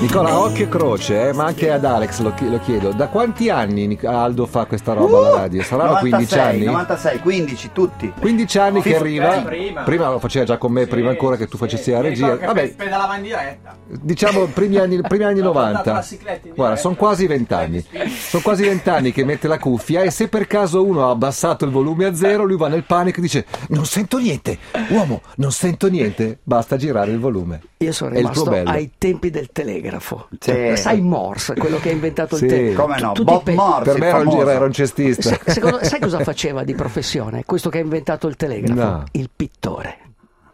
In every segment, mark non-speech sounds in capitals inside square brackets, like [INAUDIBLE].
Nicola, occhio e croce, eh, ma anche ad Alex lo, lo chiedo. Da quanti anni Aldo fa questa roba alla radio? Saranno 15 96, anni? 96, 15, tutti. 15 anni che Sì, arriva. prima. Prima lo faceva già con me, prima ancora che tu facessi la Mi regia. che Vabbè, pedalava in diretta. diciamo primi anni, [LAUGHS] primi anni Ho portato 90. la cicletta in Guarda, sono quasi 20 anni. Sono quasi 20 anni che mette la cuffia e se per caso uno ha abbassato il volume a zero, lui va nel panico e dice non sento niente. Uomo, non sento niente. Basta girare il volume. Io sono rimasto ai tempi del telegrafo. Sì. Sai Morse, quello che ha inventato Sì. il telegrafo. Come no? Tu- Bob pe- Morse, Per me era un, famoso. era un cestista. Se- secondo- sai cosa faceva di professione? Questo che ha inventato il telegrafo? No. Il pittore.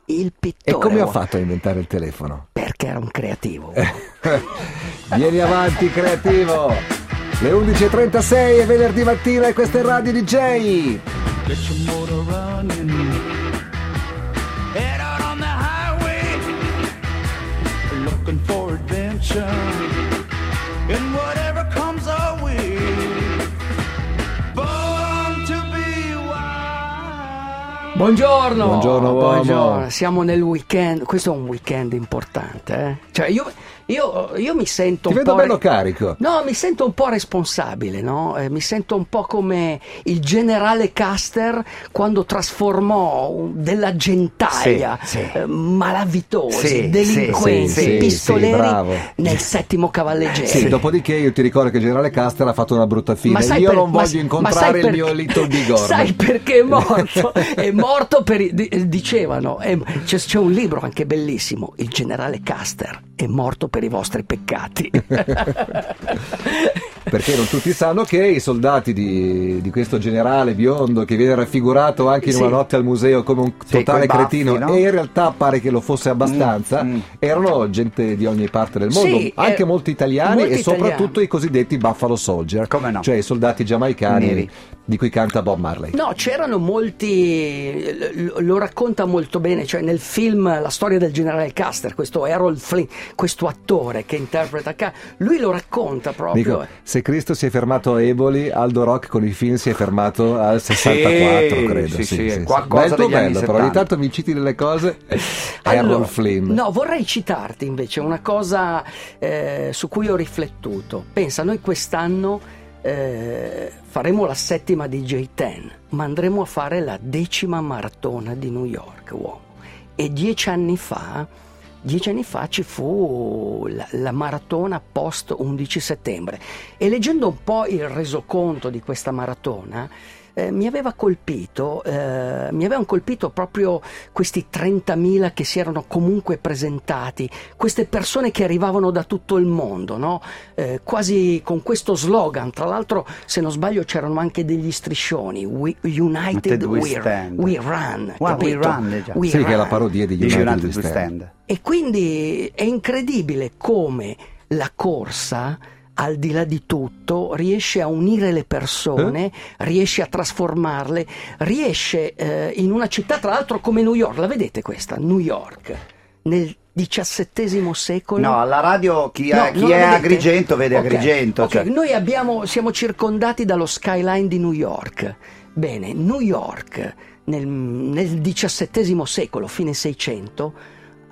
Il E pittore. come ha fatto a inventare il telefono? Perché era un creativo. Eh. [LAUGHS] Vieni avanti, creativo. Le 11.36 è venerdì mattina e questa è Radio DJ. Get your motor running. Looking for adventure. And whatever comes our way. Born to be wild. Buongiorno. Buongiorno, uomo. Buongiorno. Siamo nel weekend. Questo è un weekend importante. Eh? Cioè, io, io- io mi sento Ti un vedo po'. bello carico. No, mi sento un po' responsabile, no? Eh, mi sento un po' come il generale Custer quando trasformò un- della gentaglia Sì, sì. eh, malavitosi, Sì, delinquenti, sì, sì, pistoleri nel settimo cavalleggero. Sì, dopodiché io ti ricordo che il generale Caster ha fatto una brutta fine. sai Io per- non ma- voglio ma incontrare sai il mio Little Bigorno. [LAUGHS] Sai perché è morto? è morto per. i- dicevano, è- c'è, c'è un libro anche bellissimo, Il generale Custer è morto per i vostri peccati. [LAUGHS] Perché non tutti sanno che i soldati di, di questo generale biondo che viene raffigurato anche in Sì. una notte al museo come un Sì, totale baffi, cretino no? e in realtà pare che lo fosse abbastanza, Mm, mm. erano gente di ogni parte del mondo, Sì, anche eh, molti italiani molti e soprattutto italiani. i cosiddetti Buffalo Soldier, Come no? cioè i soldati giamaicani Neri. di cui canta Bob Marley. No, c'erano molti, lo- racconta molto bene, cioè nel film La storia del generale Custer, questo Harold Flynn, questo attore che interpreta, lui lo racconta proprio. Dico, se Cristo si è fermato a Eboli, Aldo Rock con i film si è fermato al 64, Sì, credo. sì, sì, qualcosa Bello, degli anni bello, però ogni 70. tanto mi citi delle cose. [LAUGHS] Allora, Flynn. No, vorrei citarti invece una cosa eh, su cui ho riflettuto. Pensa, noi quest'anno eh, faremo la settima di J10, ma andremo a fare la decima maratona di New York, uomo. E dieci anni fa, dieci anni fa ci fu la, la maratona post 11 settembre. E leggendo un po' il resoconto di questa maratona, eh, mi aveva colpito, eh, mi avevano colpito proprio questi 30.000 che si erano comunque presentati, queste persone che arrivavano da tutto il mondo, no? Eh, quasi con questo slogan. Tra l'altro, se non sbaglio, c'erano anche degli striscioni: We- United We we, stand. we Run. Well, we capito? run. We Sì, che è la run. parodia di United, United We We Stand. Stand. E quindi è incredibile come la corsa, al di là di tutto, riesce a unire le persone, riesce a trasformarle, riesce eh, in una città, tra l'altro come New York, la vedete questa? New York, nel XVII secolo. No, alla radio chi è, No, chi è la vedete? Agrigento vede Ok, Agrigento. ok, cioè. Noi abbiamo, siamo circondati dallo skyline di New York. Bene, New York nel, nel XVII secolo, fine 600,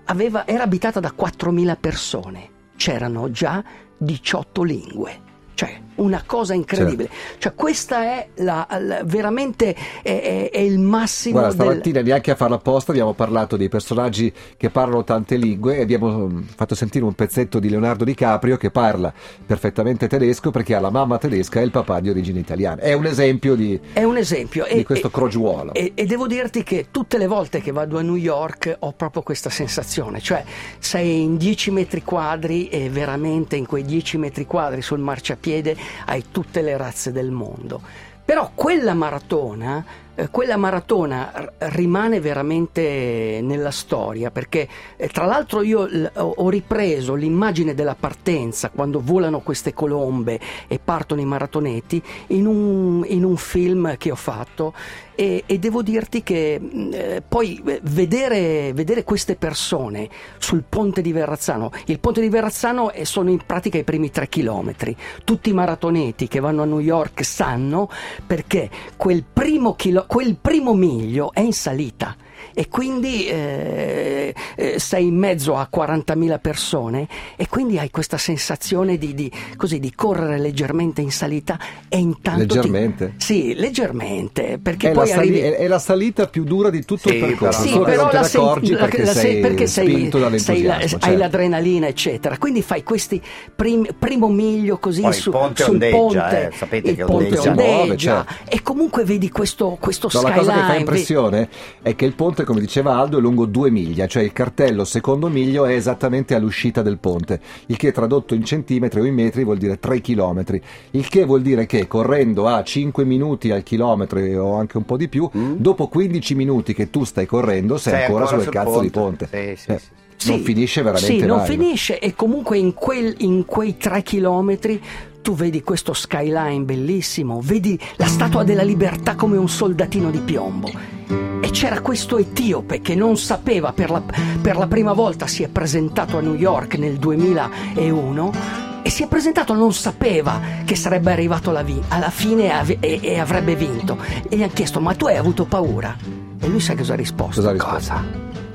aveva- era abitata da 4.000 persone. C'erano già 18 lingue. Cioè, una cosa incredibile. Cioè, questa è la, la- veramente è, è- è il massimo Guarda, del... stamattina neanche a farla apposta abbiamo parlato dei personaggi che parlano tante lingue e abbiamo mm, fatto sentire un pezzetto di Leonardo DiCaprio che parla perfettamente tedesco perché ha la mamma tedesca e il papà di origine italiana. È un esempio di, È un esempio. di questo crogiuolo. E, e devo dirti che tutte le volte che vado a New York ho proprio questa sensazione, cioè sei in 10 metri quadri e veramente in quei 10 metri quadri sul marciapiede hai tutte le razze del mondo. Però quella maratona, eh, quella maratona rimane veramente nella storia perché eh, tra l'altro io ho ripreso l'immagine della partenza quando volano queste colombe e partono i maratoneti in un, in un film che ho fatto e, e devo dirti che mh, eh, poi eh, vedere, vedere queste persone sul ponte di Verrazzano, il ponte di Verrazzano sono in pratica i primi tre chilometri, tutti i maratoneti che vanno a New York sanno perché quel primo, chilo- quel primo miglio è in salita. e quindi eh, eh, sei in mezzo a 40.000 persone e quindi hai questa sensazione di, di- così, di correre leggermente in salita e intanto... ti- Leggermente? Sì, leggermente, perché È la, poi sali- arrivi... è- è la salita più dura di tutto Sì, il percorso, però- solo che non ne senti- accorgi la- perché, la- sei perché sei- spinto sei la- dall'entusiasmo. hai certo. l'adrenalina, eccetera. Quindi fai questi prim- primo miglio così Poi il su, ponte sul ondeggia, ponte. eh, sapete il che ponte ondeggia. ondeggia, Muove, certo. e comunque vedi questo, questo No, la skyline. cosa che fa impressione è che il ponte, come diceva Aldo, è lungo due miglia, cioè il cartello secondo miglio è esattamente all'uscita del ponte, il che tradotto in centimetri o in metri vuol dire 3 chilometri, il che vuol dire che correndo a 5 minuti al chilometro o anche un po' di più, Mm. dopo 15 minuti che tu stai correndo sei, Sei ancora, sul sul cazzo di ponte. Sì, sì, Eh, sì. Non Sì, finisce veramente Sì, non mai. finisce e comunque in, quel- in quei tre chilometri tu vedi questo skyline bellissimo, vedi la Statua della Libertà come un soldatino di piombo. E c'era questo etiope che non sapeva, per la, per la prima volta si è presentato a New York nel 2001 e si è presentato, non sapeva che sarebbe arrivato alla, vi- alla fine e, ave- e- e avrebbe vinto. E gli hanno chiesto, ma tu hai avuto paura? E lui sa cosa ha risposto? Cosa ha risposto?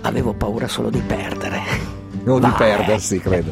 Avevo paura solo di perdere. O di Vai. perdersi, credo.